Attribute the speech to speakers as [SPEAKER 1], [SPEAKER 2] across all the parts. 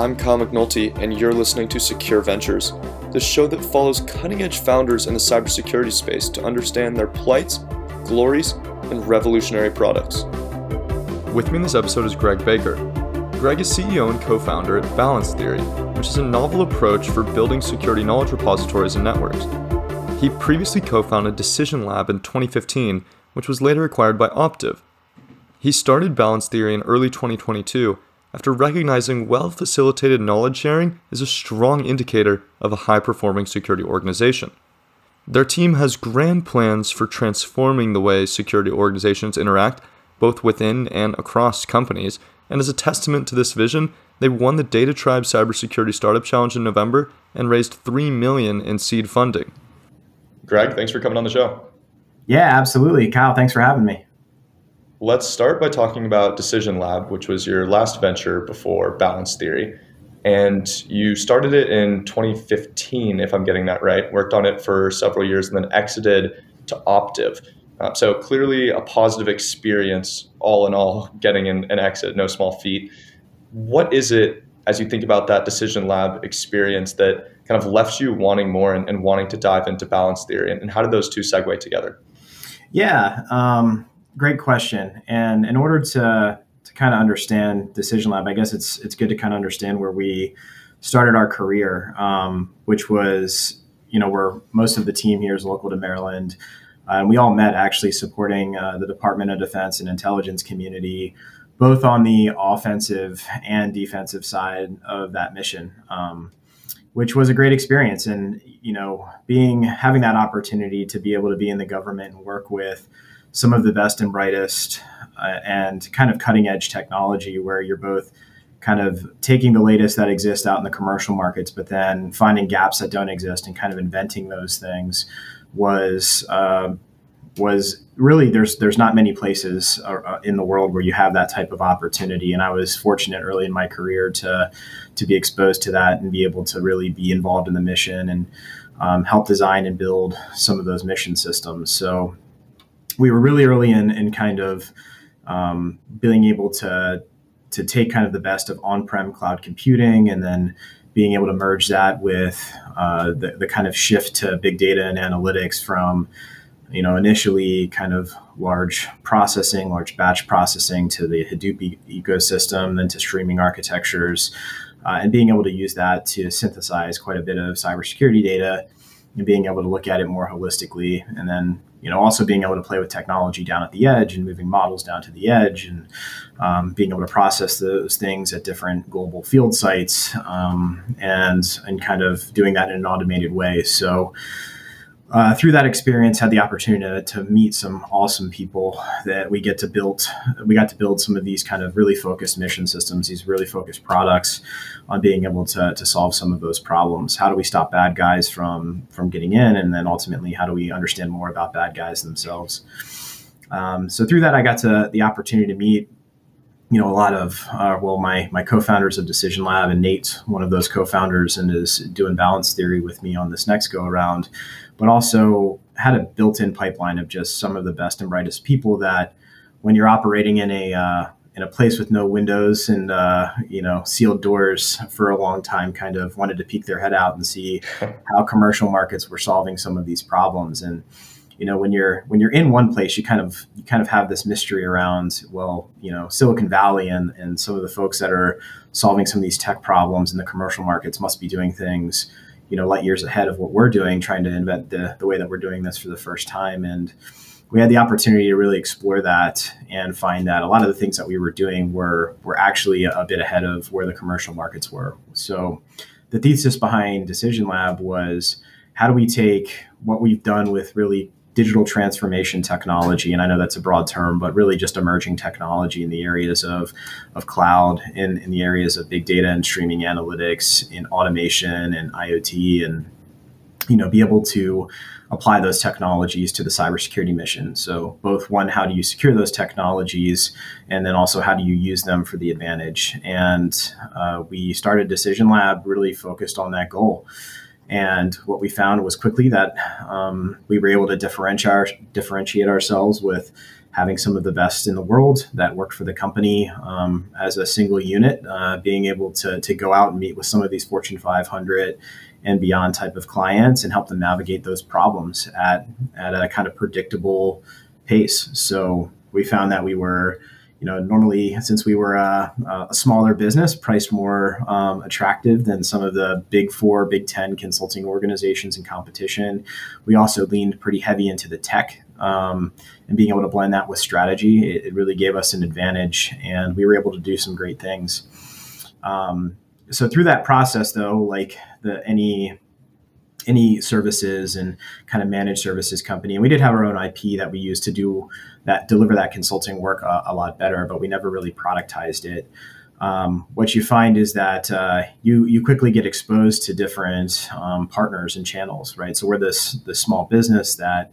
[SPEAKER 1] I'm Kyle McNulty, and you're listening to Secure Ventures, the show that follows cutting edge founders in the cybersecurity space to understand their plights, glories, and revolutionary products. With me in this episode is Greg Baker. Greg is CEO and co founder at Balance Theory, which is a novel approach for building security knowledge repositories and networks. He previously co founded Decision Lab in 2015, which was later acquired by Optiv. He started Balance Theory in early 2022 after recognizing well facilitated knowledge sharing is a strong indicator of a high performing security organization. Their team has grand plans for transforming the way security organizations interact, both within and across companies, and as a testament to this vision, they won the DataTribe Cybersecurity Startup Challenge in November and raised 3 million in seed funding. Greg, thanks for coming on the show.
[SPEAKER 2] Yeah, absolutely. Kyle, thanks for having me.
[SPEAKER 1] Let's start by talking about Decision Lab, which was your last venture before Balance Theory. And you started it in 2015, if I'm getting that right, worked on it for several years and then exited to Optiv. Uh, so clearly a positive experience, all in all, getting an, an exit, no small feat. What is it, as you think about that Decision Lab experience, that kind of left you wanting more and, and wanting to dive into balance theory? And, and, how did those two segue together?
[SPEAKER 2] Yeah, um, great question. And in order to to kind of understand Decision Lab, I guess it's it's good to kind of understand where we started our career, um, which was you know where most of the team here is local to Maryland. Uh, and we all met actually supporting uh, the Department of Defense and intelligence community, both on the offensive and defensive side of that mission, um, which was a great experience. And you know, being having that opportunity to be able to be in the government and work with some of the best and brightest uh, and kind of cutting edge technology where you're both kind of taking the latest that exists out in the commercial markets, but then finding gaps that don't exist and kind of inventing those things was uh, was really there's there's not many places uh, in the world where you have that type of opportunity, and I was fortunate early in my career to to be exposed to that and be able to really be involved in the mission and um, help design and build some of those mission systems. So we were really early in, in kind of um, being able to to take kind of the best of on-prem cloud computing and then being able to merge that with uh, the, the kind of shift to big data and analytics from you know initially kind of large processing large batch processing to the hadoop e- ecosystem then to streaming architectures uh, and being able to use that to synthesize quite a bit of cybersecurity data and being able to look at it more holistically and then you know, also being able to play with technology down at the edge and moving models down to the edge and um, being able to process those things at different global field sites um, and and kind of doing that in an automated way. So uh, through that experience, had the opportunity to, to, meet some awesome people that we get to build. We got to build some of these kind of really focused mission systems, these really focused products on being able to, to solve some of those problems. How do we stop bad guys from from getting in, and then ultimately, how do we understand more about bad guys themselves? Um, so through that, I got to the opportunity to meet you know a lot of uh, well my my co-founders of decision lab and nate's one of those co-founders and is doing balance theory with me on this next go around but also had a built-in pipeline of just some of the best and brightest people that when you're operating in a uh, in a place with no windows and uh, you know sealed doors for a long time kind of wanted to peek their head out and see how commercial markets were solving some of these problems. And you know when you're when you're in one place you kind of you kind of have this mystery around well you know silicon valley and and some of the folks that are solving some of these tech problems in the commercial markets must be doing things you know light years ahead of what we're doing trying to invent the, the way that we're doing this for the first time. And we had the opportunity to really explore that and find that a lot of the things that we were doing were were actually a bit ahead of where the commercial markets were. So the thesis behind decision lab was how do we take what we've done with really digital transformation technology, and I know that's a broad term, but really just emerging technology in the areas of, of cloud, in, in the areas of big data and streaming analytics, in automation and IoT, and you know, be able to apply those technologies to the cybersecurity mission. So both one, how do you secure those technologies, and then also how do you use them for the advantage? And uh, we started Decision Lab really focused on that goal. And what we found was quickly that um, we were able to differentiate, differentiate ourselves with having some of the best in the world that worked for the company um, as a single unit, uh, being able to, to go out and meet with some of these Fortune 500 and beyond type of clients and help them navigate those problems at, at a kind of predictable pace. So we found that we were you know, normally since we were a, a smaller business, priced more um, attractive than some of the big four, big 10 consulting organizations in competition. We also leaned pretty heavy into the tech um, and being able to blend that with strategy. It, it, really gave us an advantage and we were able to do some great things. Um, so through that process though, like the, any, any services and kind of managed services company. And we did have our own IP that we used to do that deliver that consulting work a, a lot better, but we never really productized it. Um, what you find is that uh, you you quickly get exposed to different um, partners and channels, right? So we're this this small business that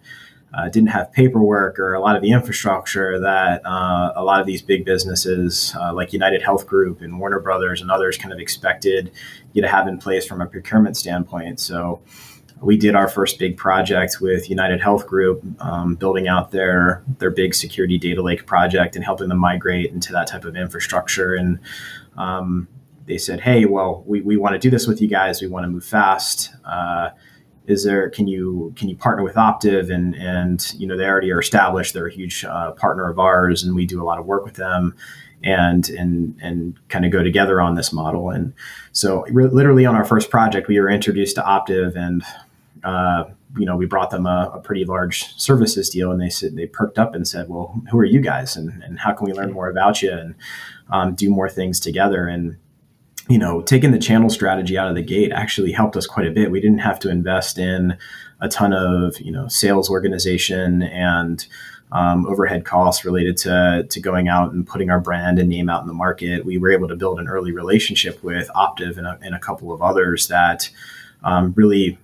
[SPEAKER 2] uh, didn't have paperwork or a lot of the infrastructure that uh, a lot of these big businesses uh, like United Health Group and Warner Brothers and others kind of expected you to have in place from a procurement standpoint. So we did our first big project with United Health Group, um, building out their their big security data lake project and helping them migrate into that type of infrastructure. And um, they said, "Hey, well, we, we want to do this with you guys. We want to move fast. Is there can you can you partner with Optiv and and you know they already are established. They're a huge uh, partner of ours, and we do a lot of work with them." and and and kind of go together on this model. And so, re- literally on our first project, we were introduced to Optiv, and uh, you know, we brought them a, a, pretty large services deal, and they said they perked up and said, "Well, who are you guys, and, and how can we learn more about you and um, do more things together?" And you know, taking the channel strategy out of the gate actually helped us quite a bit. We didn't have to invest in a ton of you know sales organization and um, overhead costs related to, to going out and putting our brand and name out in the market. We were able to build an early relationship with Optiv and a, and a couple of others that um, really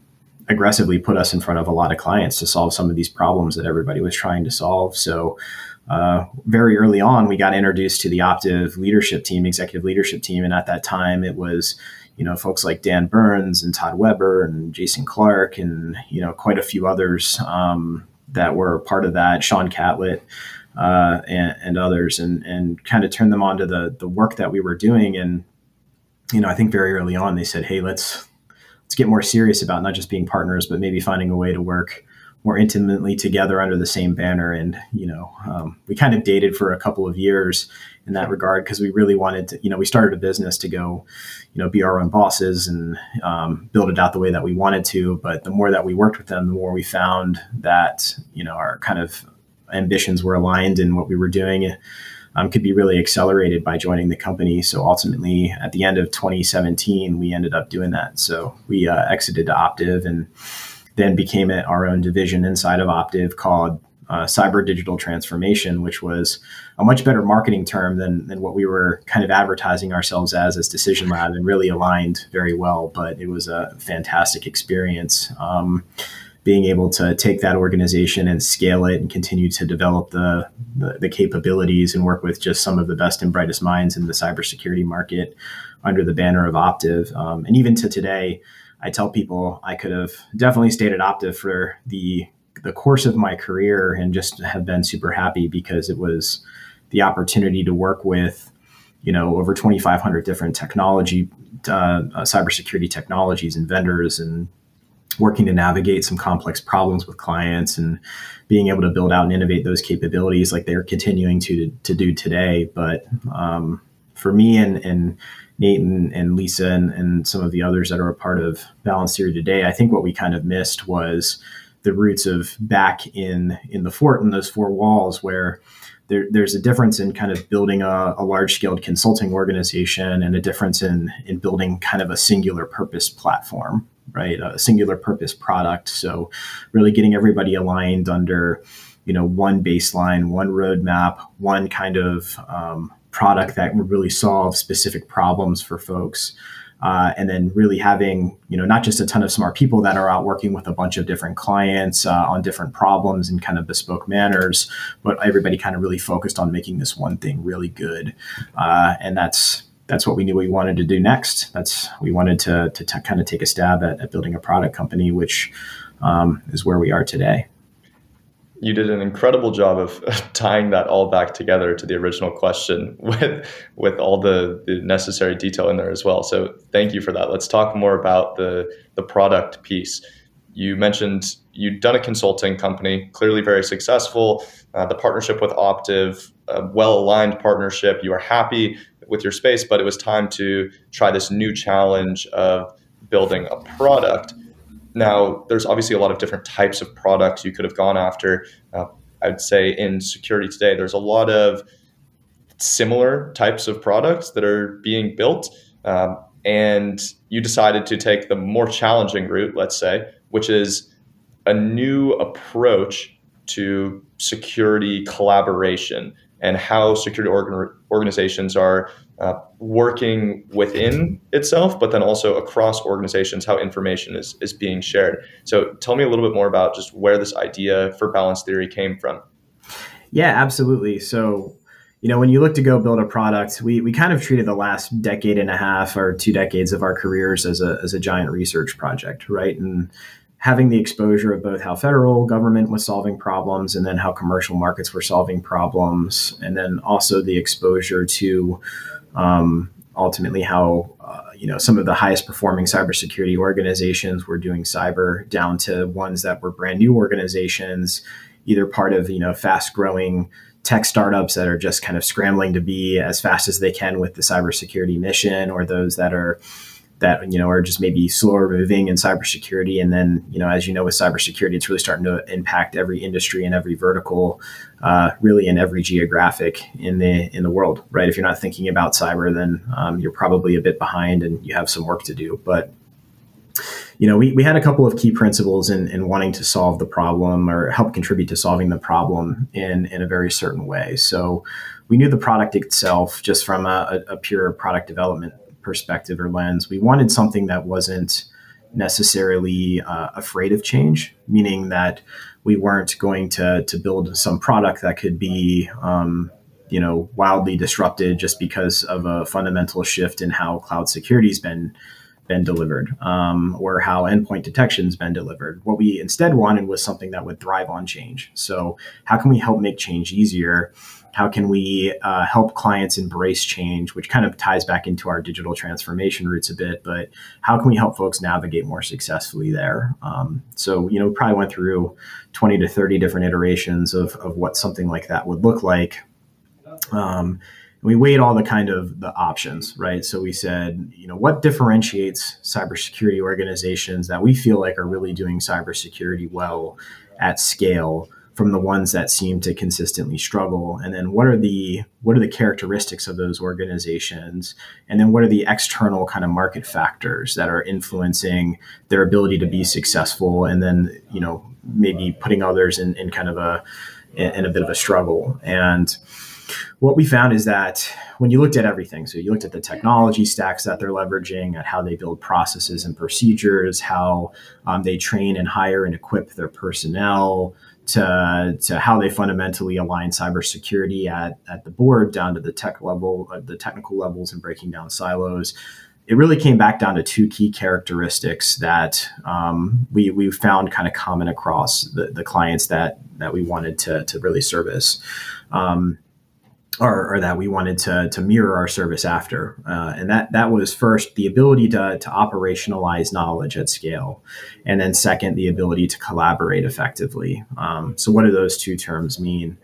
[SPEAKER 2] aggressively put us in front of a lot of clients to solve some of these problems that everybody was trying to solve. So, uh, very early on, we got introduced to the Optiv leadership team, executive leadership team, and at that time, it was you know folks like Dan Burns and Todd Weber and Jason Clark and you know quite a few others um, that were part of that. Sean Catlett. Uh, and, and, others, and and kind of turned them on to the the work that we were doing. And you know, I think very early on they said, "Hey, let's let's get more serious about not just being partners, but maybe finding a way to work more intimately together under the same banner. And you know, um, we kind of dated for a couple of years in that regard because we really wanted to. You know, we started a business to go, you know, be our own bosses and um, build it out the way that we wanted to. But the more that we worked with them, the more we found that you know our kind of ambitions were aligned and what we were doing um, could be really accelerated by joining the company. So ultimately, at the end of 2017, we ended up doing that. So we uh, exited to Optiv and then became our own division inside of Optiv called uh, Cyber Digital Transformation, which was a much better marketing term than, than what we were kind of advertising ourselves as as Decision Lab and really aligned very well. But it was a fantastic experience. Um, being able to take that organization and scale it and continue to develop the, the, the, capabilities and work with just some of the best and brightest minds in the cybersecurity market under the banner of Optiv. Um, and even to today, I tell people I could have definitely stayed at Optiv for the the course of my career and just have been super happy because it was the opportunity to work with you know over 2,500 different technology, uh, uh, cybersecurity technologies and vendors and working to navigate some complex problems with clients and being able to build out and innovate those capabilities like they're continuing to to do today. But um, for me and, and Nate and, and Lisa and, and, some of the others that are a part of Balance Theory today, I think what we kind of missed was the roots of back in in the fort and those four walls where there, there's a difference in kind of building a, a large scaled consulting organization and a difference in in building kind of a singular purpose platform right? A singular purpose product. So really getting everybody aligned under, you know, one baseline, one roadmap, one kind of um, product that would really solve specific problems for folks. Uh, and then really having you know not just a ton of smart people that are out working with a bunch of different clients uh, on different problems in kind of bespoke manners, but everybody kind of really focused on making this one thing really good, uh, and that's that's what we knew we wanted to do next. That's we wanted to to t- kind of take a stab at, at, building a product company, which um, is where we are today.
[SPEAKER 1] You did an incredible job of tying that all back together to the original question with with all the, the necessary detail in there as well. So thank you for that. Let's talk more about the the product piece. You mentioned you'd done a consulting company, clearly very successful. Uh, the partnership with Optiv, a well aligned partnership. You are happy with your space, but it was time to try this new challenge of building a product. Now, there's obviously a lot of different types of products you could have gone after. Uh, I'd say in security today, there's a lot of similar types of products that are being built. Um, and you decided to take the more challenging route, let's say, which is a new approach to security collaboration and how security organ- organizations are uh, working within itself, but then also across organizations, how information is, is being shared. So tell me a little bit more about just where this idea for balance theory came from.
[SPEAKER 2] Yeah, absolutely. So, you know, when you look to go build a product, we, we kind of treated the last decade and a half or two decades of our careers as a, as a giant research project, right? And having the exposure of both how federal government was solving problems and then how commercial markets were solving problems, and then also the exposure to um, ultimately how uh, you know some of the highest performing cybersecurity organizations were doing cyber down to ones that were brand new organizations, either part of you know fast growing tech startups that are just kind of scrambling to be as fast as they can with the cybersecurity mission, or those that are that you know are just maybe slower moving in cybersecurity. And then you know, as you know, with cybersecurity, it's really starting to impact every industry and every vertical, uh, really in every geographic in the in the world. Right? If you're not thinking about cyber, then um, you're probably a bit behind and you have some work to do. But you know, we, we had a couple of key principles in, in wanting to solve the problem or help contribute to solving the problem in, in a very certain way. So we knew the product itself just from a, a pure product development perspective or lens. We wanted something that wasn't necessarily uh, afraid of change, meaning that we weren't going to to build some product that could be um, you know wildly disrupted just because of a fundamental shift in how cloud security's been been delivered um, or how endpoint detection's been delivered. What we instead wanted was something that would thrive on change. So how can we help make change easier? How can we uh, help clients embrace change, which kind of ties back into our digital transformation roots a bit, but how can we help folks navigate more successfully there? Um, so, you know, we probably went through 20 to 30 different iterations of, of what something like that would look like. Um, we weighed all the kind of the options, right? So we said, you know, what differentiates cybersecurity organizations that we feel like are really doing cybersecurity well at scale from the ones that seem to consistently struggle? And then what are the what are the characteristics of those organizations? And then what are the external kind of market factors that are influencing their ability to be successful? And then you know maybe putting others in, in kind of a in a bit of a struggle. And what we found is that when you looked at everything, so you looked at the technology stacks that they're leveraging, at how they build processes and procedures, how um, they train and hire and equip their personnel, to, to how they fundamentally align cybersecurity at, at the board down to the tech level, uh, the technical levels, and breaking down silos. It really came back down to two key characteristics that um, we, we found kind of common across the, the clients that, that we wanted to, to really service. Um, or, or, that we wanted to, to mirror our service after. Uh, and that, that was first the ability to, to operationalize knowledge at scale. And then second, the ability to collaborate effectively. Um, so, what do those two terms mean?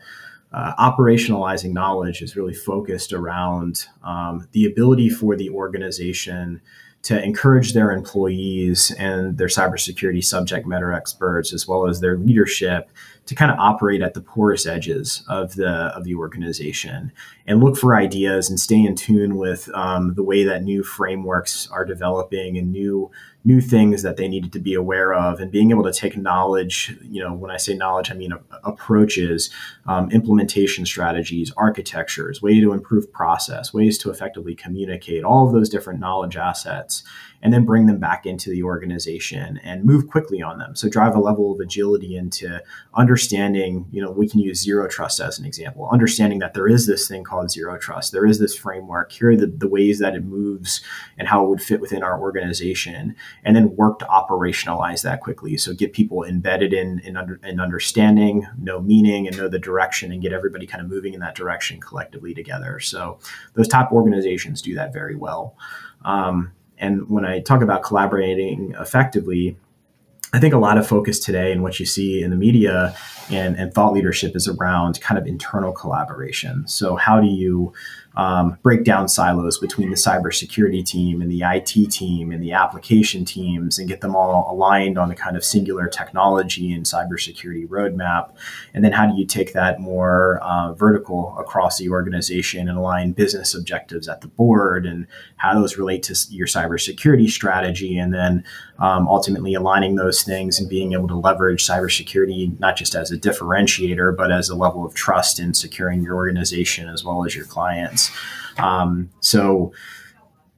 [SPEAKER 2] Uh, operationalizing knowledge is really focused around um, the ability for the organization to encourage their employees and their cybersecurity subject matter experts, as well as their leadership, to kind of operate at the porous edges of the of the organization and look for ideas and stay in tune with um, the way that new frameworks are developing and new new things that they needed to be aware of and being able to take knowledge you know when i say knowledge i mean approaches um, implementation strategies architectures ways to improve process ways to effectively communicate all of those different knowledge assets and then bring them back into the organization and move quickly on them so drive a level of agility into understanding you know, we can use zero trust as an example, understanding that there is this thing called zero trust. There is this framework. Here are the, the ways that it moves and how it would fit within our organization, and then work to operationalize that quickly. So get people embedded in, in, under, in understanding, know meaning, and know the direction, and get everybody kind of moving in that direction collectively together. So those top organizations do that very well. Um, and when I talk about collaborating effectively, I think a lot of focus today and what you see in the media and, and thought leadership is around kind of internal collaboration. So, how do you um, break down silos between the cybersecurity team and the IT team and the application teams and get them all aligned on a kind of singular technology and cybersecurity roadmap. And then how do you take that more uh, vertical across the organization and align business objectives at the board and how those relate to your cybersecurity strategy and then um, ultimately aligning those things and being able to leverage cybersecurity not just as a differentiator but as a level of trust in securing your organization as well as your clients. Um, so,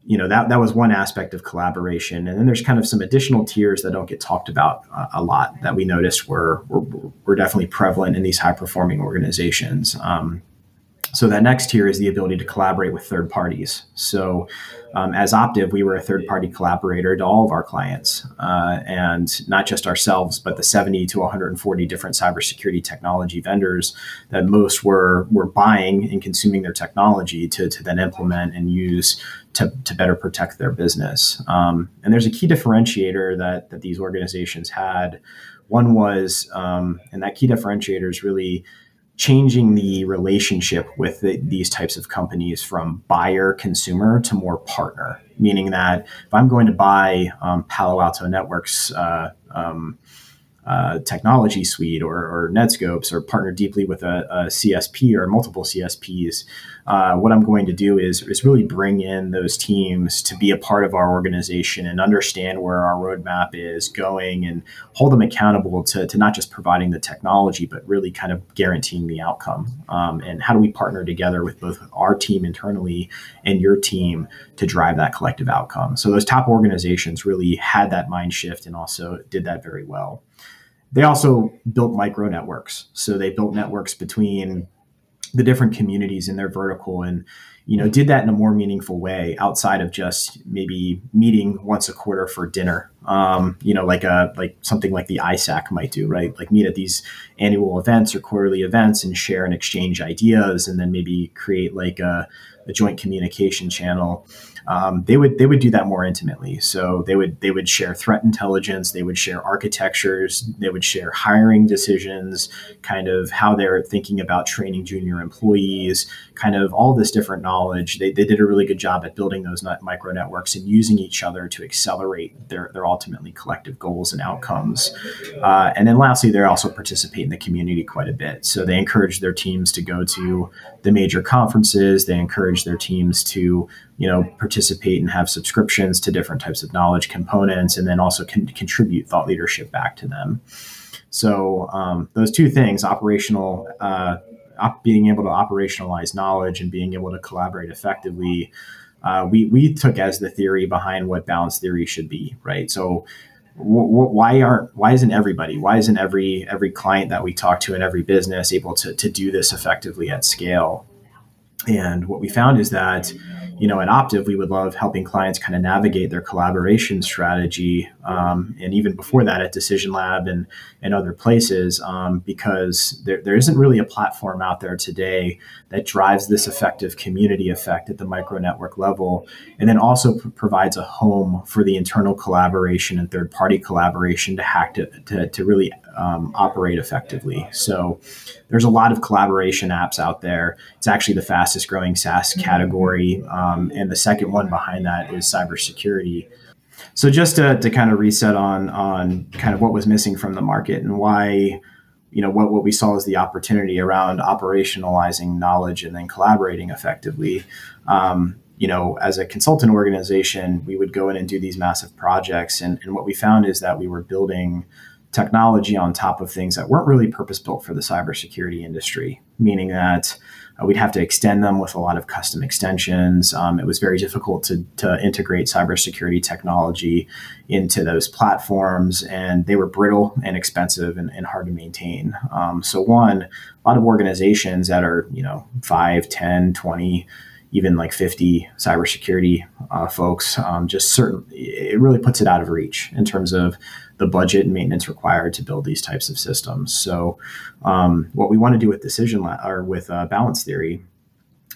[SPEAKER 2] you know that that was one aspect of collaboration, and then there's kind of some additional tiers that don't get talked about uh, a lot that we noticed were, were, were definitely prevalent in these high performing organizations. Um, so that next tier is the ability to collaborate with third parties. So um, as Optiv, we were a third party collaborator to all of our clients, uh, and not just ourselves, but the 70 to 140 different cybersecurity technology vendors that most were were buying and consuming their technology to, to then implement and use to, to better protect their business. Um, and there's a key differentiator that that these organizations had. One was, um, and that key differentiator is really changing the relationship with the, these types of companies from buyer consumer to more partner, meaning that if I'm going to buy um, Palo Alto Networks uh, um, uh, technology suite or, or, Netskope's or partner deeply with a, a CSP or multiple CSPs, uh, what I'm going to do is, is really bring in those teams to be a part of our organization and understand where our roadmap is going and hold them accountable to, to not just providing the technology, but really kind of guaranteeing the outcome. Um, and how do we partner together with both our team internally and your team to drive that collective outcome? So those top organizations really had that mind shift and also did that very well. They also built micro networks. So they built networks between the different communities in their vertical and you know did that in a more meaningful way outside of just maybe meeting once a quarter for dinner. Um, you know like a like something like the ISAC might do right? Like meet at these annual events or quarterly events and share and exchange ideas and then maybe create like a, a joint communication channel um, they would they would do that more intimately. So they would they would share threat intelligence, they would share architectures, they would share hiring decisions, kind of how they're thinking about training junior employees, kind of all this different knowledge. They, they did a really good job at building those micro networks and using each other to accelerate their their ultimately collective goals and outcomes. Uh, and then lastly, they also participate in the community quite a bit. So they encourage their teams to go to the major conferences. They encourage their teams to you know participate and have subscriptions to different types of knowledge components and then also can contribute thought leadership back to them. So um, those two things operational uh, op- being able to operationalize knowledge and being able to collaborate effectively uh, we, we took as the theory behind what balance theory should be right? So why aren't why isn't everybody why isn't every every client that we talk to in every business able to, to do this effectively at scale? And what we found is that you know, at Optiv, we would love helping clients kind of navigate their collaboration strategy, um, and even before that at Decision Lab and and other places, um, because there, there isn't really a platform out there today that drives this effective community effect at the micro network level, and then also p- provides a home for the internal collaboration and third party collaboration to hack to, to, to really um, operate effectively. So there's a lot of collaboration apps out there. It's actually the fastest growing SaaS category. Um, and the second one behind that is cybersecurity. So just to, to kind of reset on, on kind of what was missing from the market and why, you know, what, what we saw as the opportunity around operationalizing knowledge and then collaborating effectively. Um, you know, as a consultant organization, we would go in and do these massive projects. And, and what we found is that we were building technology on top of things that weren't really purpose built for the cybersecurity industry, meaning that uh, we'd have to extend them with a lot of custom extensions. Um, it was very difficult to, to integrate cybersecurity technology into those platforms, and they were brittle and expensive and, and hard to maintain. Um, so, one, a lot of organizations that are, you know, 5, 10, 20, even like 50 cybersecurity uh, folks, um, just certain, it really puts it out of reach in terms of the budget and maintenance required to build these types of systems. So, um, what we want to do with decision la- or with uh, balance theory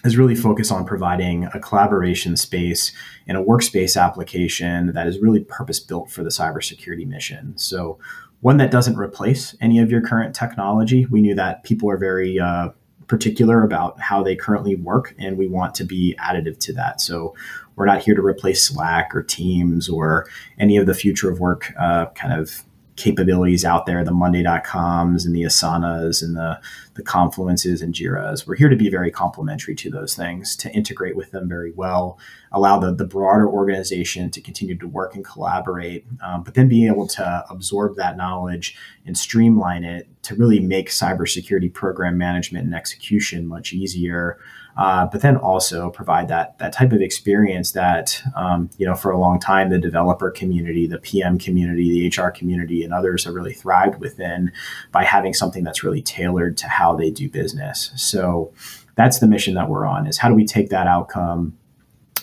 [SPEAKER 2] is really focus on providing a collaboration space and a workspace application that is really purpose built for the cybersecurity mission. So, one that doesn't replace any of your current technology. We knew that people are very uh, particular about how they currently work, and we want to be additive to that. So we're not here to replace Slack or Teams or any of the future of work uh, kind of capabilities out there, the Monday.coms and the Asanas and the, the Confluences and Jiras. We're here to be very complementary to those things, to integrate with them very well, allow the, the broader organization to continue to work and collaborate, um, but then being able to absorb that knowledge and streamline it to really make cybersecurity program management and execution much easier uh, but then also provide that that type of experience that um, you know for a long time the developer community, the PM community, the HR community, and others have really thrived within by having something that's really tailored to how they do business. So that's the mission that we're on: is how do we take that outcome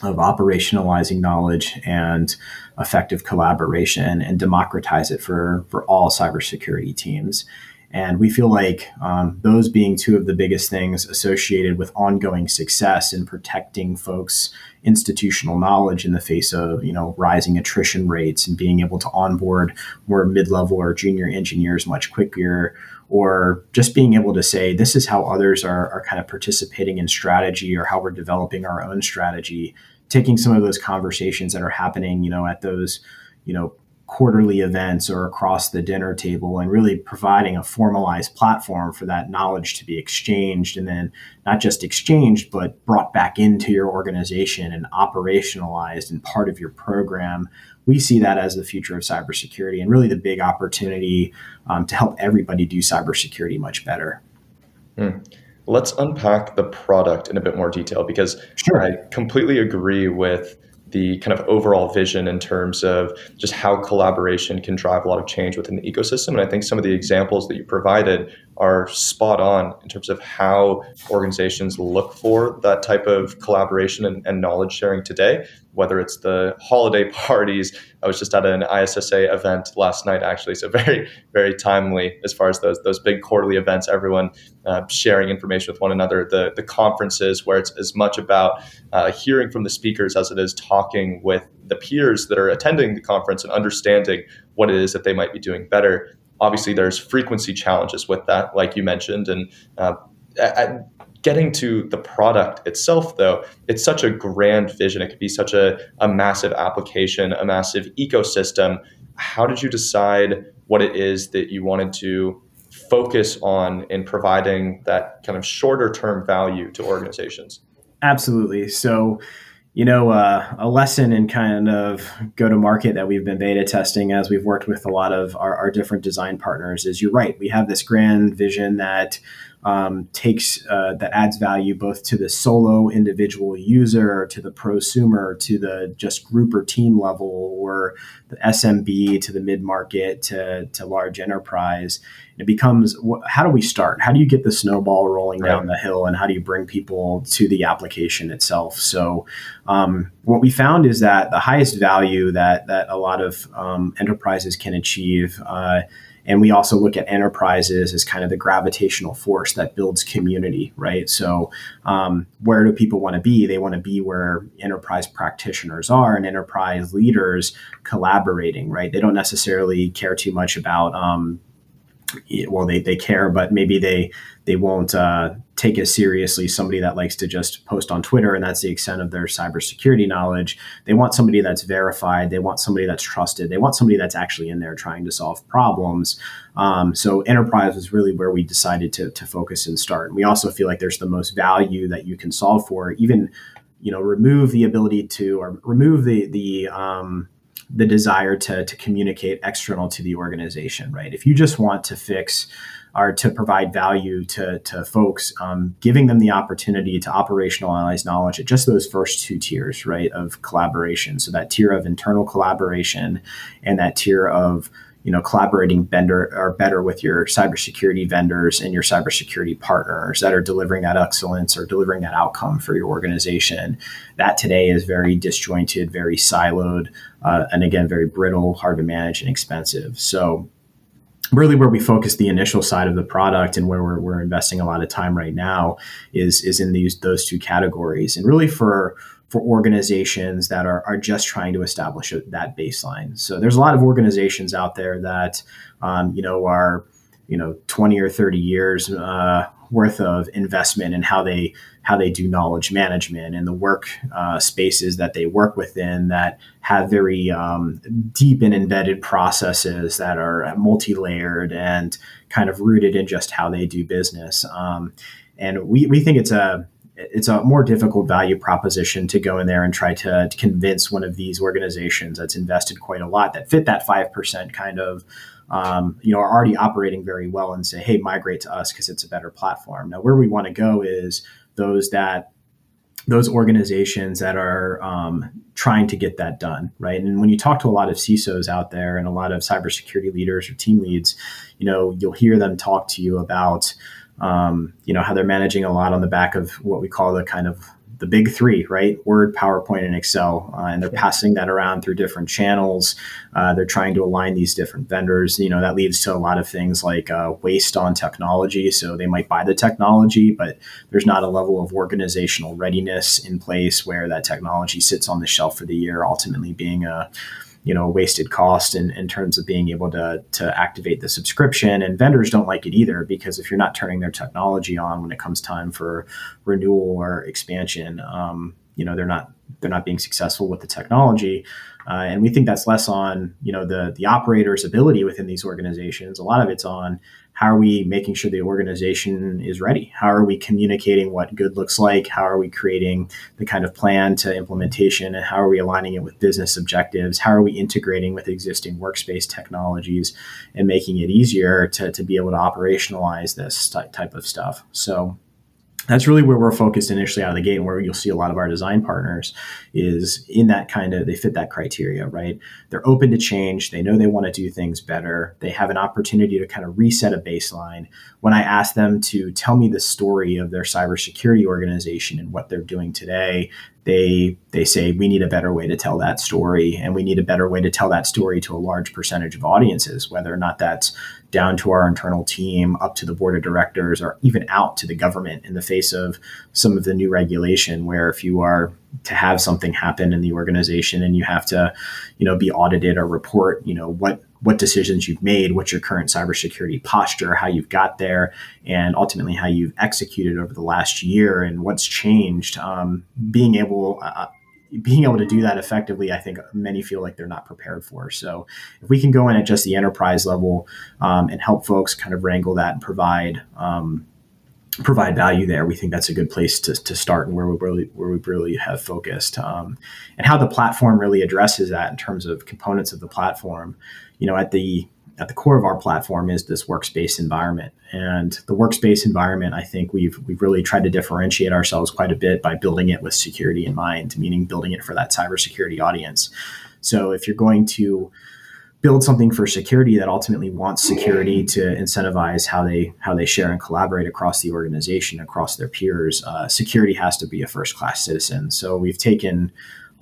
[SPEAKER 2] of operationalizing knowledge and effective collaboration and democratize it for for all cybersecurity teams. And we feel like um, those being two of the biggest things associated with ongoing success in protecting folks' institutional knowledge in the face of you know rising attrition rates and being able to onboard more mid-level or junior engineers much quicker or just being able to say this is how others are, are kind of participating in strategy or how we're developing our own strategy. Taking some of those conversations that are happening you know at those you know quarterly events or across the dinner table and really providing a formalized platform for that knowledge to be exchanged and then not just exchanged but brought back into your organization and operationalized and part of your program we see that as the future of cybersecurity and really the big opportunity um, to help everybody do cybersecurity much better
[SPEAKER 1] hmm. let's unpack the product in a bit more detail because sure. i completely agree with the kind of overall vision in terms of just how collaboration can drive a lot of change within the ecosystem. And I think some of the examples that you provided are spot on in terms of how organizations look for that type of collaboration and, and knowledge sharing today whether it's the holiday parties. I was just at an ISSA event last night, actually, so very, very timely as far as those those big quarterly events. Everyone uh, sharing information with one another. The the conferences where it's as much about uh, hearing from the speakers as it is talking with the peers that are attending the conference and understanding what it is that they might be doing better. Obviously, there's frequency challenges with that, like you mentioned, and uh, at, getting to the product itself, though, it's such a grand vision. It could be such a, a massive application, a massive ecosystem. How did you decide what it is that you wanted to focus on in providing that kind of shorter term value to organizations?
[SPEAKER 2] Absolutely. So, you know, uh, a lesson in kind of go to market that we've been beta testing as we've worked with a lot of our, our different design partners is you're right. We have this grand vision that um, takes uh, that adds value both to the solo individual user, to the prosumer, to the just group or team level, or the SMB to the mid market to, to large enterprise. It becomes how do we start? How do you get the snowball rolling right. down the hill, and how do you bring people to the application itself? So, um, what we found is that the highest value that that a lot of um, enterprises can achieve. Uh, and we also look at enterprises as kind of the gravitational force that builds community, right? So, um, where do people want to be? They want to be where enterprise practitioners are and enterprise leaders collaborating, right? They don't necessarily care too much about um, well they, they care but maybe they they won't uh, take as seriously. Somebody that likes to just post on twitter and that's the extent of their cybersecurity knowledge. They want somebody that's verified. They want somebody that's trusted. They want somebody that's actually in there trying to solve problems. Um, so enterprise is really where we decided to, to focus and start. And we also feel like there's the most value that you can solve for even you know remove the ability to or remove the the um, the desire to, to communicate external to the organization, right? If you just want to fix or to provide value to, to folks, um, giving them the opportunity to operationalize knowledge at just those first two tiers, right, of collaboration. So that tier of internal collaboration and that tier of you know collaborating better or better with your cybersecurity vendors and your cybersecurity partners that are delivering that excellence or delivering that outcome for your organization. That today is very disjointed, very siloed, uh, and again very brittle, hard to manage, and expensive. So really where we focus the initial side of the product and where we're, we're investing a lot of time right now is is in these those two categories and really for for organizations that are, are just trying to establish that baseline. So there's a lot of organizations out there that, um, you know, are, you know, 20 or 30 years uh, worth of investment in how they how they do knowledge management and the work uh, spaces that they work within that have very um, deep and embedded processes that are multi-layered and kind of rooted in just how they do business. Um, and we, we think it's a it's a more difficult value proposition to go in there and try to, to, convince one of these organizations that's invested quite a lot that fit that 5% kind of um, you know are already operating very well and say hey migrate to us because it's a better platform. Now where we want to go is those that those organizations that are um, trying to get that done right? And when you talk to a lot of cisos out there and a lot of cybersecurity leaders or team leads you know you'll hear them talk to you about um, you know how they're managing a lot on the back of what we call the kind of the big three, right? Word, PowerPoint, and Excel, uh, and they're passing that around through different channels. Uh, they're trying to align these different vendors. You know that leads to a lot of things like uh, waste on technology. So they might buy the technology, but there's not a level of organizational readiness in place where that technology sits on the shelf for the year, ultimately being a you know wasted cost in, in terms of being able to to activate the subscription. And vendors don't like it either because if you're not turning their technology on when it comes time for renewal or expansion um, you know they're not they're not being successful with the technology. Uh, and we think that's less on you know the the operator's ability within these organizations. A lot of it's on how are we making sure the organization is ready? How are we communicating what good looks like? How are we creating the kind of plan to implementation? And how are we aligning it with business objectives? How are we integrating with existing workspace technologies and making it easier to, to be able to operationalize this type of stuff? So, that's really where we're focused initially out of the gate and where you'll see a lot of our design partners is in that kind of they fit that criteria right? They're open to change. They know they want to do things better. They have an opportunity to kind of reset a baseline. When i ask them to tell me the story of their cybersecurity organization and what they're doing today they they say we need a better way to tell that story and we need a better way to tell that story to a large percentage of audiences whether or not that's down to our internal team up to the board of directors or even out to the government in the face of some of the new regulation where if you are to have something happen in the organization and you have to you know be audited or report you know what what decisions you've made, what's your current cybersecurity posture, how you've got there, and ultimately how you've executed over the last year and what's changed. Um, being able uh, being able to do that effectively, I think many feel like they're not prepared for. So, if we can go in at just the enterprise level um, and help folks kind of wrangle that and provide um, provide value there, we think that's a good place to, to start and where we really where we really have focused. Um, and how the platform really addresses that in terms of components of the platform you know, at the at the core of our platform is this workspace environment. And the workspace environment, I think we've we've really tried to differentiate ourselves quite a bit by building it with security in mind, meaning building it for that cybersecurity audience. So if you're going to build something for security that ultimately wants security to incentivize how they how they share and collaborate across the organization, across their peers, uh, security has to be a first class citizen. So we've taken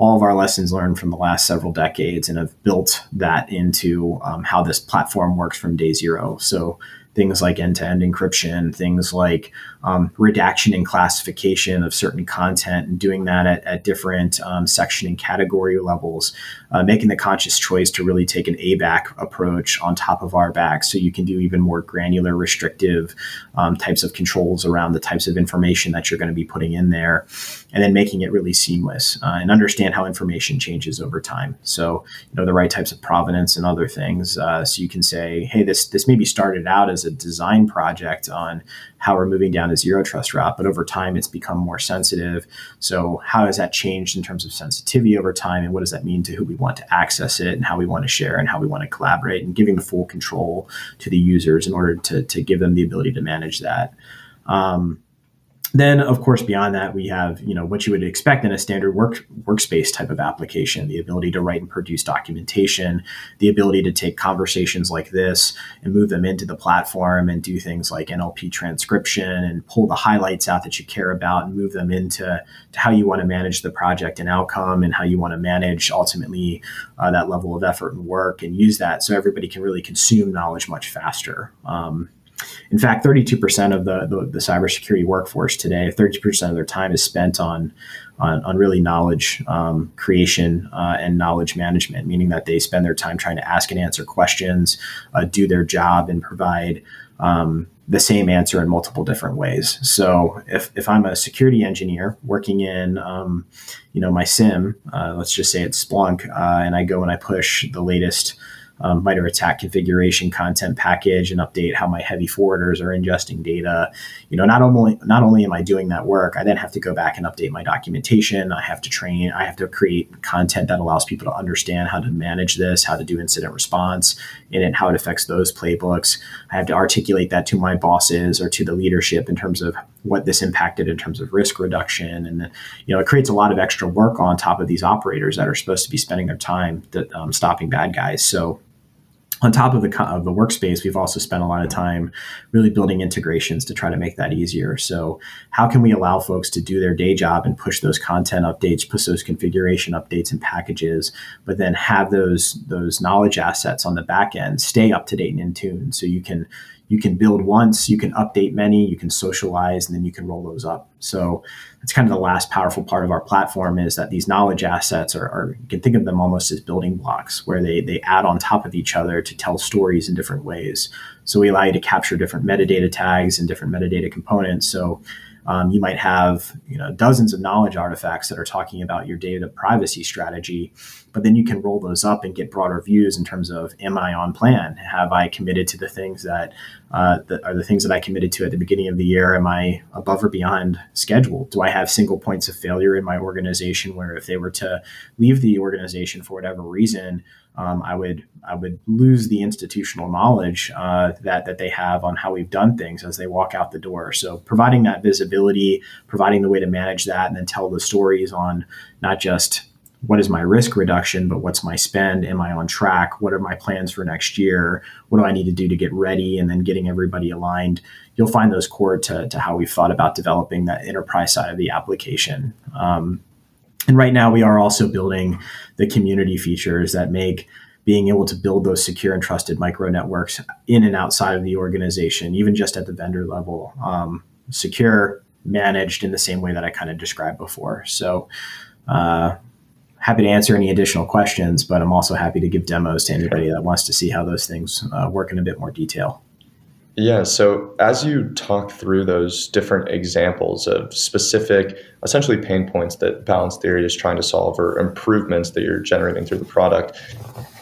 [SPEAKER 2] all of our lessons learned from the last several decades and have built that into um, how this platform works from day zero. So things like end-to-end encryption, things like um, redaction and classification of certain content, and doing that at, at different um, section and category levels, uh, making the conscious choice to really take an ABAC approach on top of RBAC, so you can do even more granular, restrictive um, types of controls around the types of information that you're going to be putting in there, and then making it really seamless uh, and understand how information changes over time. So you know the right types of provenance and other things, uh, so you can say, hey, this this maybe started out as as a design project on how we're moving down a zero trust route. But over time, it's become more sensitive. So, how has that changed in terms of sensitivity over time? And what does that mean to who we want to access it and how we want to share and how we want to collaborate and giving the full control to the users in order to, to give them the ability to manage that. Um, then of course beyond that we have you know what you would expect in a standard work workspace type of application the ability to write and produce documentation the ability to take conversations like this and move them into the platform and do things like nlp transcription and pull the highlights out that you care about and move them into to how you want to manage the project and outcome and how you want to manage ultimately uh, that level of effort and work and use that so everybody can really consume knowledge much faster. Um, in fact, 32% of the, the, the cybersecurity workforce today, 32% of their time is spent on, on, on really knowledge um, creation uh, and knowledge management, meaning that they spend their time trying to ask and answer questions, uh, do their job, and provide um, the same answer in multiple different ways. So if, if I'm a security engineer working in, um, you know, my SIEM, uh, let's just say it's Splunk, uh, and I go and I push the latest um, MITRE ATT&CK configuration content package and update how my heavy forwarders are ingesting data. You know, not only not only am I doing that work, I then have to go back and update my documentation. I have to train. I have to create content that allows people to understand how to manage this, how to do incident response, and how it affects those playbooks. I have to articulate that to my bosses or to the leadership in terms of what this impacted in terms of risk reduction, and you know, it creates a lot of extra work on top of these operators that are supposed to be spending their time that, um, stopping bad guys. So on top of the of the workspace, we've also spent a lot of time really building integrations to try to make that easier. So, how can we allow folks to do their day job and push those content updates, push those configuration updates and packages, but then have those those knowledge assets on the back end stay up to date and in tune, so you can you can build once, you can update many, you can socialize, and then you can roll those up. So that's kind of the last powerful part of our platform is that these knowledge assets are, are, you can think of them almost as building blocks where they, they add on top of each other to tell stories in different ways. So we allow you to capture different metadata tags and different metadata components. So um, you might have you know dozens of knowledge artifacts that are talking about your data privacy strategy, but then you can roll those up and get broader views in terms of am I on plan? Have I committed to the things that, uh, that are the things that I committed to at the beginning of the year? Am I above or beyond schedule? Do I have single points of failure in my organization where if they were to leave the organization for whatever reason, um, I would I would lose the institutional knowledge uh, that that they have on how we've done things as they walk out the door. So providing that visibility, providing the way to manage that, and then tell the stories on not just what is my risk reduction, but what's my spend? Am I on track? What are my plans for next year? What do I need to do to get ready? And then getting everybody aligned. You'll find those core to, to how we've thought about developing that enterprise side of the application. Um, and right now, we are also building the community features that make being able to build those secure and trusted micro networks in and outside of the organization, even just at the vendor level, um, secure, managed in the same way that I kind of described before. So, uh, happy to answer any additional questions, but I'm also happy to give demos to anybody that wants to see how those things uh, work in a bit more detail.
[SPEAKER 1] Yeah. So as you talk through those different examples of specific, essentially pain points that balance theory is trying to solve or improvements that you're generating through the product,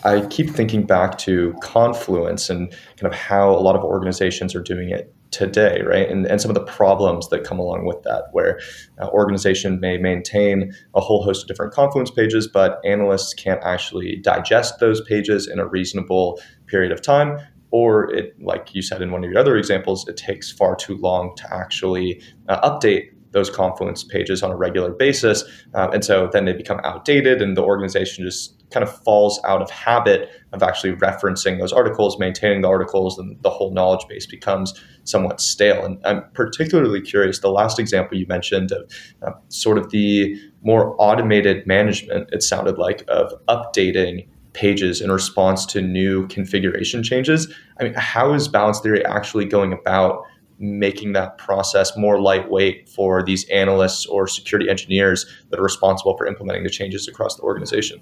[SPEAKER 1] I keep thinking back to Confluence and kind of how a lot of organizations are doing it today, right? And, and some of the problems that come along with that, where uh, organization may maintain a whole host of different Confluence pages, but analysts can't actually digest those pages in a reasonable period of time or it like you said in one of your other examples it takes far too long to actually uh, update those confluence pages on a regular basis um, and so then they become outdated and the organization just kind of falls out of habit of actually referencing those articles maintaining the articles and the whole knowledge base becomes somewhat stale and i'm particularly curious the last example you mentioned of uh, sort of the more automated management it sounded like of updating pages in response to new configuration changes. I mean, how is balance theory actually going about making that process more lightweight for these analysts or security engineers that are responsible for implementing the changes across the organization?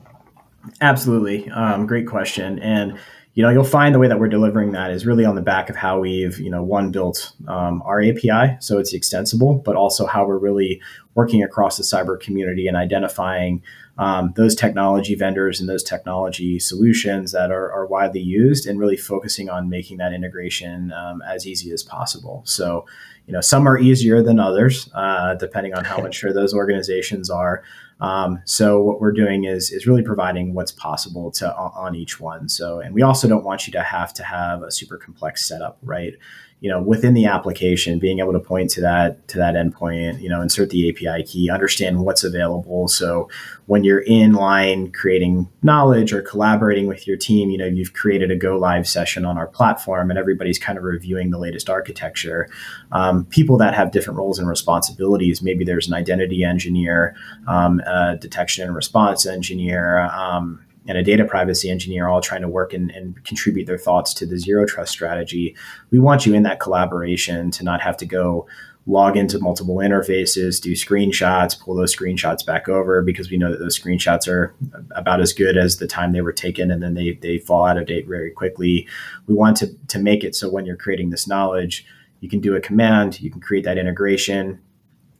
[SPEAKER 2] Absolutely. Um, great question. And you know, you'll find the way that we're delivering that is really on the back of how we've, you know, one built um, our API, so it's extensible, but also how we're really working across the cyber community and identifying um, those technology vendors and those technology solutions that are, are, widely used, and really focusing on making that integration um, as easy as possible. So, you know, some are easier than others, uh, depending on how mature those organizations are. Um, so what we're doing is is really providing what's possible to on each one. So and we also don't want you to have to have a super complex setup, right? You know within the application being able to point to that to that endpoint you know insert the api key understand what's available. So when you're in line creating knowledge or collaborating with your team you know you've created a go live session on our platform and everybody's kind of reviewing the latest architecture. Um, people that have different roles and responsibilities maybe there's an identity engineer um, detection and response engineer um, and a data privacy engineer all trying to work and, and, contribute their thoughts to the zero trust strategy. We want you in that collaboration to not have to go log into multiple interfaces, do screenshots, pull those screenshots back over because we know that those screenshots are about as good as the time they were taken and then they, they fall out of date very quickly. We want to, to make it so when you're creating this knowledge, you can do a command, you can create that integration,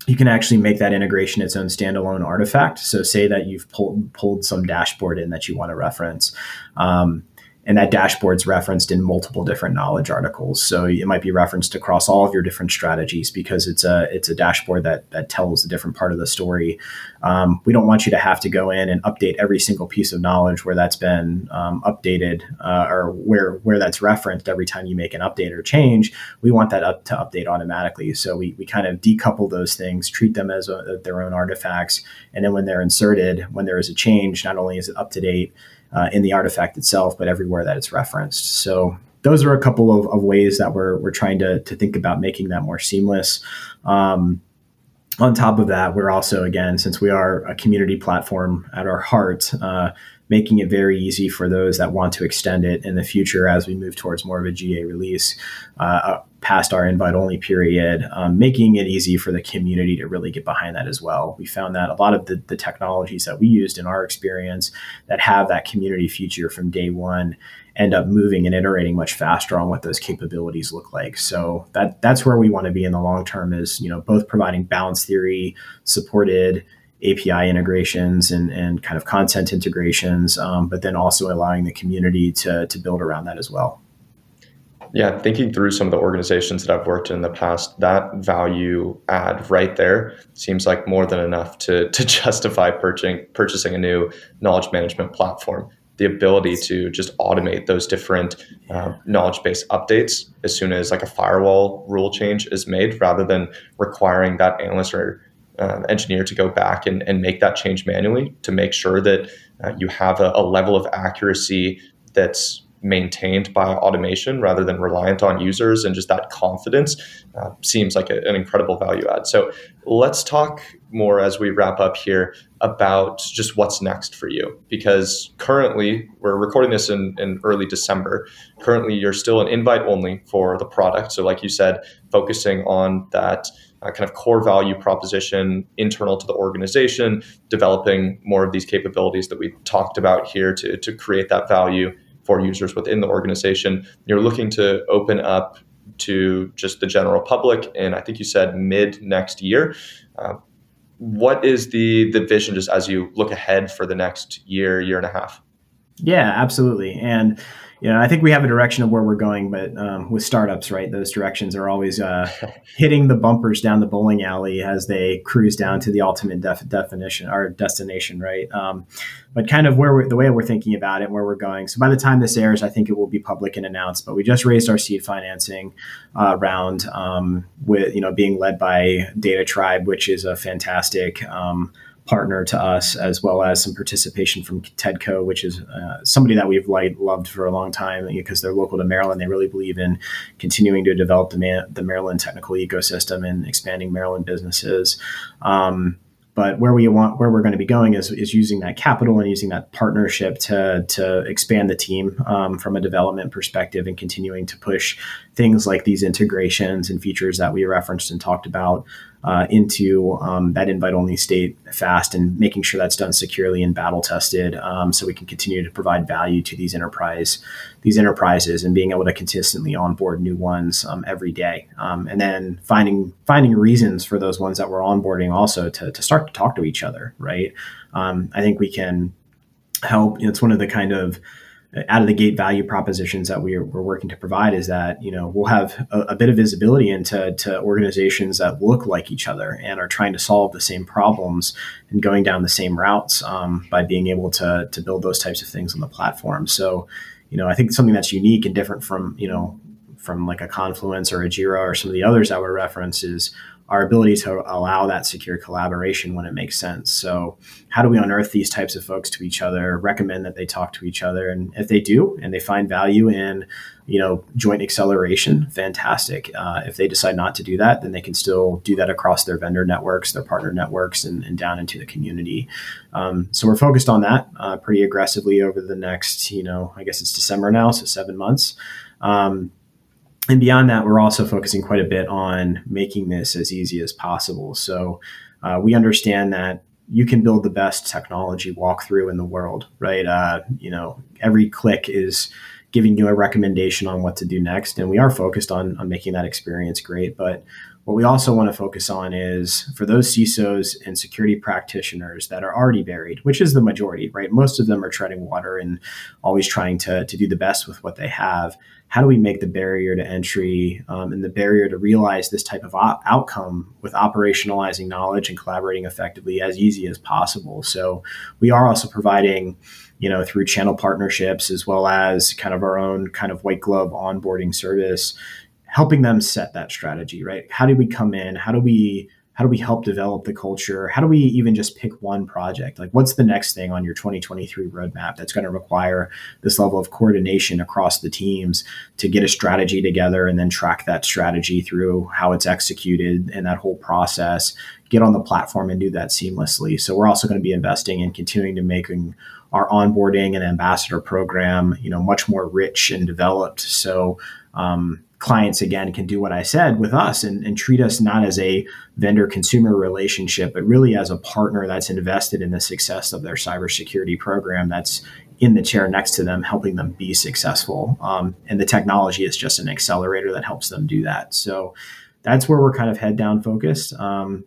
[SPEAKER 2] you can actually make that integration its own standalone artifact. So, say that you've pulled pulled some dashboard in that you want to reference. Um, and that dashboard's referenced in multiple different knowledge articles. So it might be referenced across all of your different strategies because it's a it's a dashboard that that tells a different part of the story. Um, we don't want you to have to go in and update every single piece of knowledge where that's been um, updated uh, or where where that's referenced every time you make an update or change. We want that up to update automatically. So we, we kind of decouple those things, treat them as a, their own artifacts, and then when they're inserted, when there is a change, not only is it up to date uh, in the artifact itself, but everywhere that it's referenced. So those are a couple of, of ways that we're, we're trying to, to think about making that more seamless. Um, on top of that, we're also, again, since we are a community platform at our heart, uh, making it very easy for those that want to extend it in the future as we move towards more of a GA release uh, past our invite only period, um, making it easy for the community to really get behind that as well. We found that a lot of the, the technologies that we used in our experience that have that community feature from day one end up moving and iterating much faster on what those capabilities look like. So that that's where we want to be in the long term is, you know, both providing balance theory supported API integrations and, and kind of content integrations, um, but then also allowing the community to, to build around that as well.
[SPEAKER 1] Yeah, thinking through some of the organizations that I've worked in, the past, that value add right there seems like more than enough to, to justify purchasing, purchasing a new knowledge management platform. The ability to just automate those different uh, knowledge base updates as soon as like a firewall rule change is made, rather than requiring that analyst or um, engineer to go back and, and make that change manually to make sure that uh, you have a, a, level of accuracy that's maintained by automation rather than reliant on users and just that confidence uh, seems like a, an incredible value add. So let's talk more as we wrap up here about just what's next for you because currently we're recording this in, in early december. Currently you're still an invite only for the product. So like you said focusing on that uh, kind of core value proposition internal to the organization, developing more of these capabilities that we talked about here to, to create that value for users within the organization. You're looking to open up to just the general public, and I think you said mid next year. Uh, what is the the vision just as you look ahead for the next year, year and a half?
[SPEAKER 2] Yeah, absolutely, and you know, I think we have a direction of where we're going, but um, with startups, right, those directions are always uh, hitting the bumpers down the bowling alley as they cruise down to the ultimate def- definition or destination, right? Um, but kind of where the way we're thinking about it, and where we're going. So by the time this airs, I think it will be public and announced. But we just raised our seed financing uh, round um, with you know being led by DataTribe, which is a fantastic um, partner to us, as well as some participation from TEDCO, which is uh, somebody that we've liked, loved for a long time because they're local to Maryland. They really believe in continuing to develop the, the Maryland technical ecosystem and expanding Maryland businesses. Um, but where we want where we're going to be going is, is using that capital and using that partnership to, to expand the team um, from a development perspective and continuing to push things like these integrations and features that we referenced and talked about uh, into um, that invite only state fast and making sure that's done securely and battle tested um, so we can continue to provide value to these enterprise these enterprises and being able to consistently onboard new ones um, every day. Um, and then finding finding reasons for those ones that we're onboarding also to, to start to talk to each other right? Um, i think we can help. It's one of the kind of out of the gate value propositions that we're, we're working to provide is that you know we'll have a, a, bit of visibility into to organizations that look like each other and are trying to solve the same problems and going down the same routes um, by being able to to build those types of things on the platform. So, you know, I think something that's unique and different from you know from like a Confluence or a Jira or some of the others that were referenced is our ability to allow that secure collaboration when it makes sense. So, how do we unearth these types of folks to each other? Recommend that they talk to each other, and if they do, and they find value in, you know, joint acceleration, fantastic. Uh, if they decide not to do that, then they can still do that across their vendor networks, their partner networks, and, and down into the community. Um, so, we're focused on that uh, pretty aggressively over the next, you know, I guess it's December now, so seven months. Um, and beyond that, we're also focusing quite a bit on making this as easy as possible. So uh, we understand that you can build the best technology walkthrough in the world, right? Uh, you know, every click is giving you a recommendation on what to do next, and we are focused on on making that experience great. But what we also want to focus on is for those CISOs and security practitioners that are already buried, which is the majority, right? Most of them are treading water and always trying to, to do the best with what they have. How do we make the barrier to entry um, and the barrier to realize this type of op- outcome with operationalizing knowledge and collaborating effectively as easy as possible? So we are also providing you know through channel partnerships as well as kind of our own kind of white glove onboarding service helping them set that strategy, right? How do we come in? How do we how do we help develop the culture? How do we even just pick one project? Like, what's the next thing on your 2023 roadmap that's going to require this level of coordination across the teams to get a strategy together and then track that strategy through how it's executed and that whole process, get on the platform and do that seamlessly. So, we're also going to be investing in continuing to making our onboarding and ambassador program, you know, much more rich and developed. So, um, clients again can do what I said with us and, and, treat us not as a vendor consumer relationship, but really as a partner that's invested in the success of their cybersecurity program that's in the chair next to them, helping them be successful. Um, and the technology is just an accelerator that helps them do that. So that's where we're kind of head down focused. Um,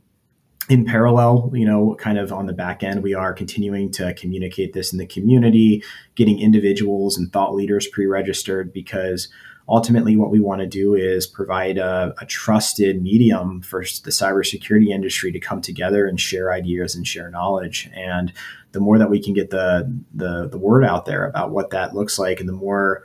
[SPEAKER 2] in parallel, you know, kind of on the back end, we are continuing to communicate this in the community, getting individuals and thought leaders pre registered because ultimately what we want to do is provide a, a, trusted medium for the cybersecurity industry to come together and share ideas and share knowledge. And the more that we can get the, the, the word out there about what that looks like, and the more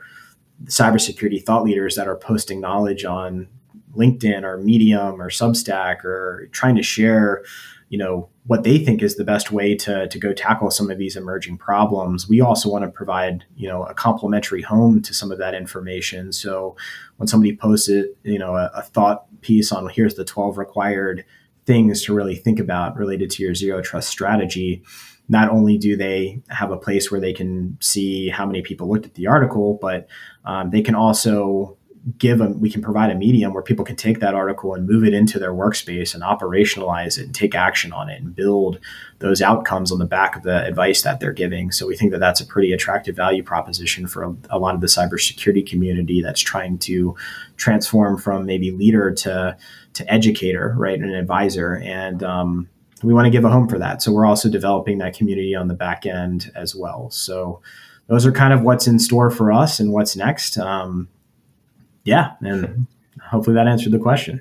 [SPEAKER 2] cybersecurity thought leaders that are posting knowledge on LinkedIn or Medium or Substack or trying to share you know what they think is the best way to, to go tackle some of these emerging problems. We also want to provide you know a complementary home to some of that information. So when somebody posts it you know a, a thought piece on well, here's the 12 required things to really think about related to your zero trust strategy not only do they have a place where they can see how many people looked at the article but um, they can also give them we can provide a medium where people can take that article and move it into their workspace and operationalize it and take action on it and build those outcomes on the back of the advice that they're giving. So we think that that's a pretty attractive value proposition for a, a lot of the cybersecurity community that's trying to transform from maybe leader to to educator right and an advisor. And um, we want to give a home for that. So we're also developing that community on the back end as well. So those are kind of what's in store for us and what's next. Um, yeah, and hopefully that answered the question.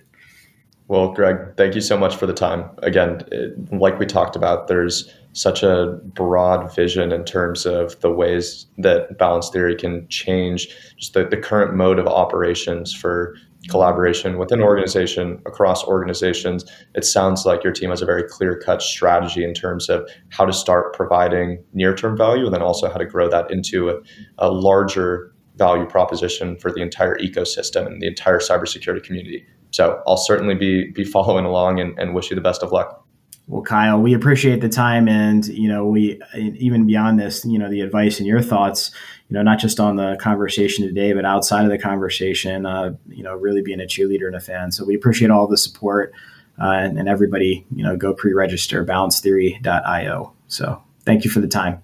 [SPEAKER 1] Well, Greg, thank you so much for the time. Again, it, like we talked about, there's such a broad vision in terms of the ways that balance theory can change just the, the current mode of operations for collaboration within organization across organizations it sounds like your team has a very clear cut strategy in terms of how to start providing near term value and then also how to grow that into a, a larger value proposition for the entire ecosystem and the entire cybersecurity community. So I'll certainly be be following along and, and wish you the best of luck.
[SPEAKER 2] Well, Kyle, we appreciate the time, and you know, we even beyond this, you know, the advice and your thoughts, you know, not just on the conversation today, but outside of the conversation, uh, you know, really being a cheerleader and a fan. So we appreciate all the support uh, and, and everybody, you know, go pre-register balancetheory.io. So thank you for the time.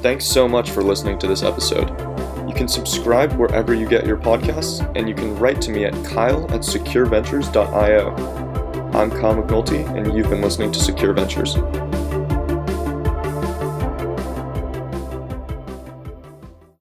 [SPEAKER 1] Thanks so much for listening to this episode. You can subscribe wherever you get your podcasts, and you can write to me at kyle at secureventures.io. I'm Kyle McNulty, and you've been listening to Secure Ventures.